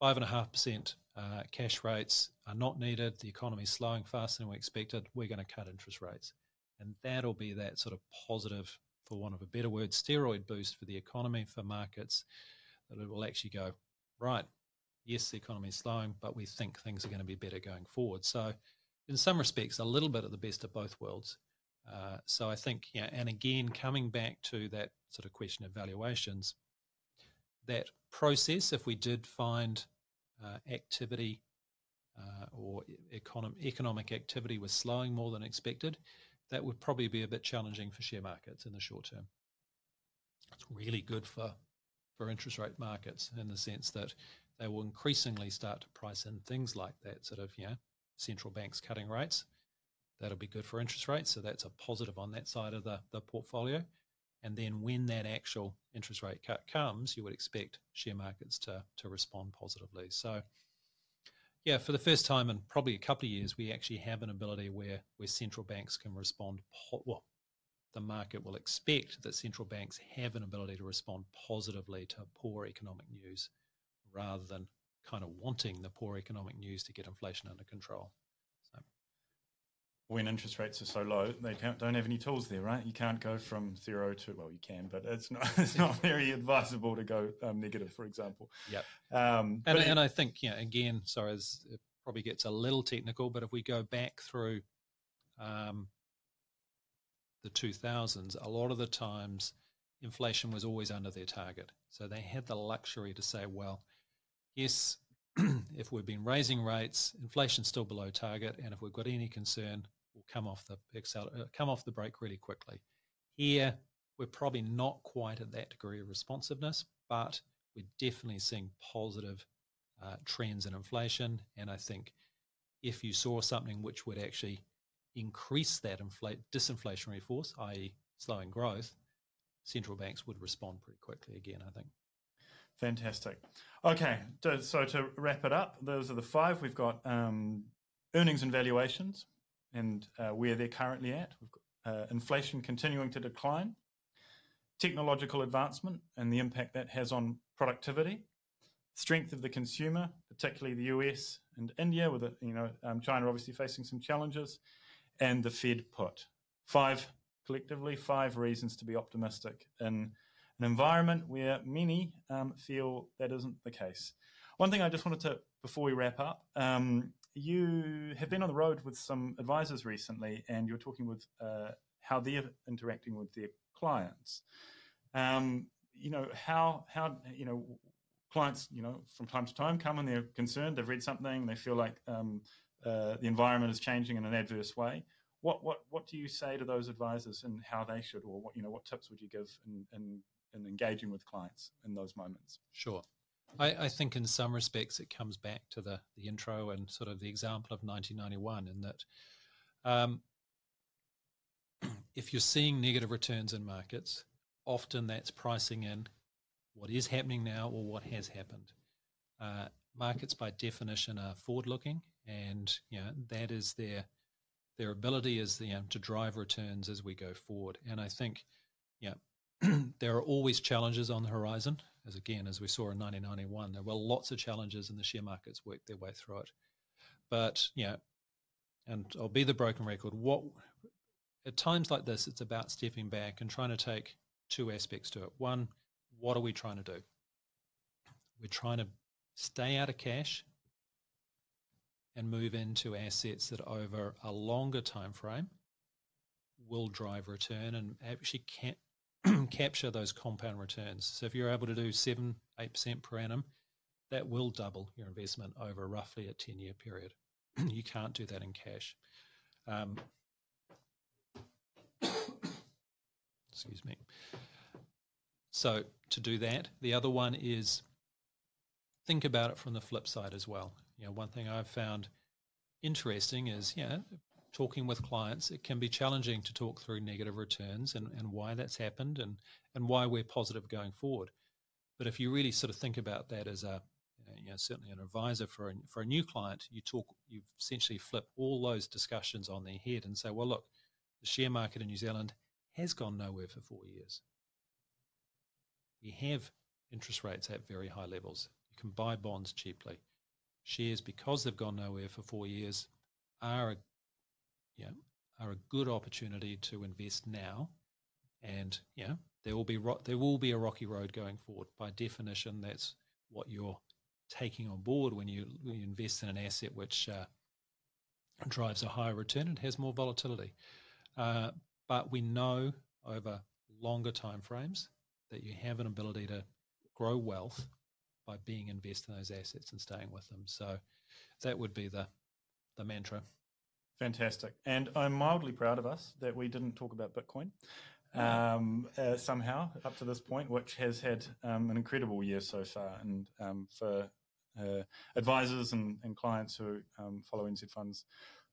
Speaker 2: 5.5% uh, cash rates are not needed. The economy is slowing faster than we expected. We're going to cut interest rates. And that'll be that sort of positive, for want of a better word, steroid boost for the economy, for markets, that it will actually go, right, yes, the economy is slowing, but we think things are going to be better going forward. So, in some respects, a little bit of the best of both worlds. Uh, so, I think, yeah, and again, coming back to that sort of question of valuations, that process, if we did find activity uh, or econom- economic activity was slowing more than expected, that would probably be a bit challenging for share markets in the short term. It's really good for for interest rate markets in the sense that they will increasingly start to price in things like that sort of, you know, central banks cutting rates. That'll be good for interest rates. So that's a positive on that side of the, the portfolio. And then when that actual interest rate cut comes, you would expect share markets to, to respond positively. So, yeah, for the first time in probably a couple of years, we actually have an ability where, where central banks can respond, po- well, the market will expect that central banks have an ability to respond positively to poor economic news rather than kind of wanting the poor economic news to get inflation under control.
Speaker 1: When interest rates are so low, they don't have any tools there, right? You can't go from zero to well, you can, but it's not [laughs] it's not very advisable to go um, negative, for example.
Speaker 2: Yep. Um, and, and I think, yeah, again, sorry, it probably gets a little technical, but if we go back through um, the 2000s, a lot of the times inflation was always under their target. So they had the luxury to say, well, yes, [clears throat] if we've been raising rates, inflation's still below target, and if we've got any concern, we'll come off the uh, come off the brake really quickly. Here, we're probably not quite at that degree of responsiveness, but we're definitely seeing positive uh, trends in inflation. And I think if you saw something which would actually increase that inflate, disinflationary force, i.e., slowing growth, central banks would respond pretty quickly again, I think.
Speaker 1: Fantastic. Okay, so to wrap it up, those are the five. We've got um, earnings and valuations and uh, where they're currently at. We've got uh, inflation continuing to decline, technological advancement and the impact that has on productivity, strength of the consumer, particularly the US and India, with it, you know um, China obviously facing some challenges, and the Fed put. Five, collectively, five reasons to be optimistic in an environment where many um, feel that isn't the case. One thing I just wanted to, before we wrap up, um, you have been on the road with some advisors recently, and you're talking with uh, how they're interacting with their clients. Um, you know how how you know clients you know from time to time come and they're concerned. They've read something, they feel like um, uh, the environment is changing in an adverse way. What what what do you say to those advisors and how they should, or what you know, what tips would you give in in, in engaging with clients in those moments?
Speaker 2: Sure. I, I, think in some respects it comes back to the, the intro and sort of the example of 1991 in that um, [clears throat] if you're seeing negative returns in markets, often that's pricing in what is happening now or what has happened. Uh, markets by definition are forward looking, and you know that is their their ability is the, you know, to drive returns as we go forward. And I think, yeah, [clears throat] there are always challenges on the horizon. As again, as we saw in 1991, there were lots of challenges, and the share markets worked their way through it. But yeah, and I'll be the broken record. What at times like this, it's about stepping back and trying to take two aspects to it. One, what are we trying to do? We're trying to stay out of cash and move into assets that over a longer time frame will drive return and actually can [clears throat] capture those compound returns. So if you're able to do seven, eight percent per annum, that will double your investment over roughly a 10 year period. [clears throat] you can't do that in cash. Um, [coughs] excuse me. So to do that, the other one is think about it from the flip side as well. You know, one thing I've found interesting is, yeah, talking with clients, it can be challenging to talk through negative returns and, and why that's happened and, and why we're positive going forward. But if you really sort of think about that as a, you know, certainly an advisor for a, for a new client, you talk, you essentially flip all those discussions on their head and say, well, look, the share market in New Zealand has gone nowhere for four years. We have interest rates at very high levels. You can buy bonds cheaply. Shares, because they've gone nowhere for four years, are a, yeah, are a good opportunity to invest now. And yeah, there will be ro- there will be a rocky road going forward. By definition, that's what you're taking on board when you, when you invest in an asset which uh, drives a higher return and has more volatility. Uh, but we know over longer time frames that you have an ability to grow wealth by being invested in those assets and staying with them. So that would be the the mantra.
Speaker 1: Fantastic, and I'm mildly proud of us that we didn't talk about Bitcoin um, uh, somehow up to this point, which has had um, an incredible year so far, and um, for uh, advisors and, and, clients who um, follow NZ funds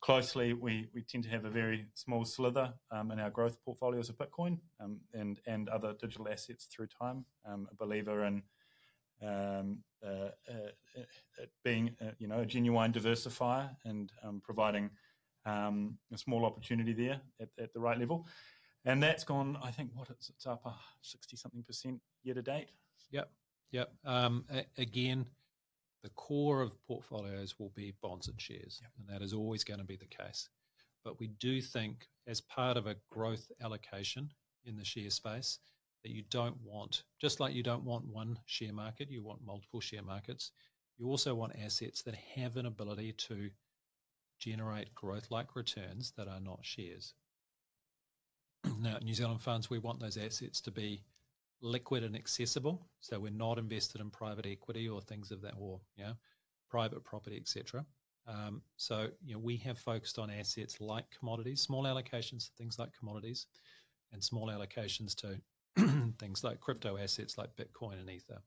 Speaker 1: closely, we, we tend to have a very small slither um, in our growth portfolios of Bitcoin um, and and other digital assets through time. A believer in um, uh, uh, uh, being you know a genuine diversifier and um, providing um, a small opportunity there at, at, the right level. And that's gone. I think what it's, it's up sixty something percent year to date.
Speaker 2: Yep, yep. A- again the core of portfolios will be bonds and shares, yep. and that is always going to be the case. But we do think, as part of a growth allocation in the share space, that you don't want, just like you don't want one share market, you want multiple share markets. You also want assets that have an ability to generate growth like returns that are not shares. [clears throat] now, New Zealand funds, we want those assets to be liquid and accessible. So we're not invested in private equity or things of that, or you know, private property, etc. Um, so you know, we have focused on assets like commodities, small allocations to things like commodities, and small allocations to [clears throat] things like crypto assets like Bitcoin and Ether.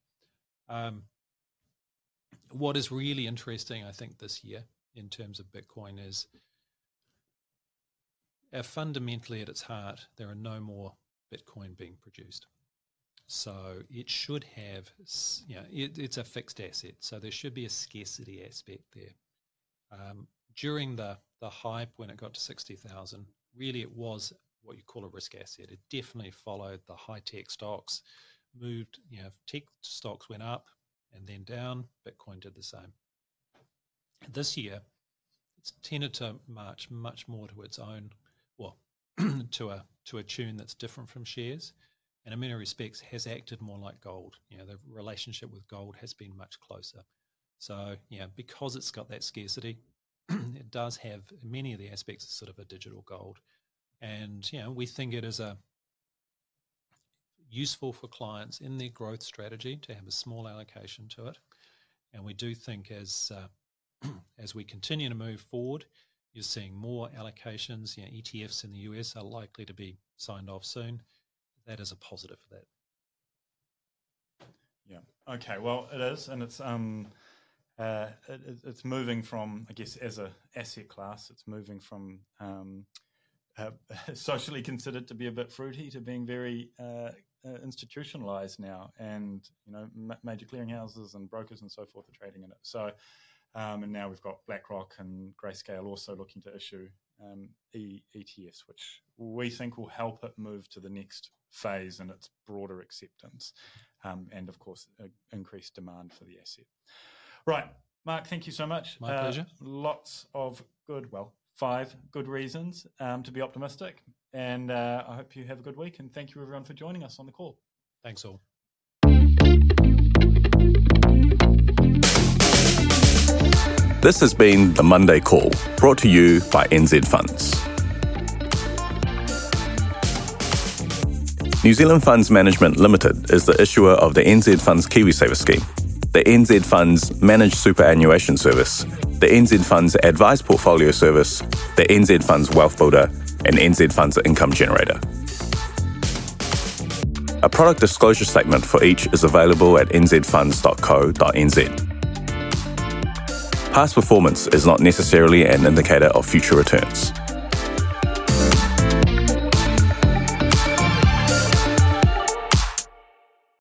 Speaker 2: Um, what is really interesting, I think, this year in terms of Bitcoin is uh, fundamentally at its heart, there are no more Bitcoin being produced. So it should have, you know, it, it's a fixed asset. So there should be a scarcity aspect there. Um, during the, the hype when it got to 60,000, really it was what you call a risk asset. It definitely followed the high tech stocks, moved, you know, tech stocks went up and then down. Bitcoin did the same. This year, it's tended to march much more to its own, well, [clears throat] to a to a tune that's different from shares and in many respects has acted more like gold. You know, the relationship with gold has been much closer. So, yeah, because it's got that scarcity, [clears throat] it does have many of the aspects of sort of a digital gold. And, you know, we think it is a useful for clients in their growth strategy to have a small allocation to it. And we do think as uh, as we continue to move forward, you're seeing more allocations. You know, ETFs in the US are likely to be signed off soon that is a positive for that.
Speaker 1: Yeah. Okay. Well, it is, and it's um, uh, it, it's moving from, I guess, as a asset class, it's moving from um, uh, [laughs] socially considered to be a bit fruity to being very uh, uh, institutionalized now, and you know ma- major clearinghouses and brokers and so forth are trading in it. So, um, and now we've got BlackRock and Grayscale also looking to issue um, e- ETFs, which we think will help it move to the next phase and its broader acceptance, um, and of course, uh, increased demand for the asset. Right, Mark, thank you so much.
Speaker 2: My uh, pleasure.
Speaker 1: Lots of good, well, five good reasons um, to be optimistic. And uh, I hope you have a good week. And thank you, everyone, for joining us on the call.
Speaker 2: Thanks all.
Speaker 3: This has been the Monday Call, brought to you by NZ Funds. New Zealand Funds Management Limited is the issuer of the NZ Funds KiwiSaver scheme, the NZ Funds Managed Superannuation Service, the NZ Funds Advised Portfolio Service, the NZ Funds Wealth Builder, and NZ Funds Income Generator. A product disclosure statement for each is available at nzfunds.co.nz. Past performance is not necessarily an indicator of future returns.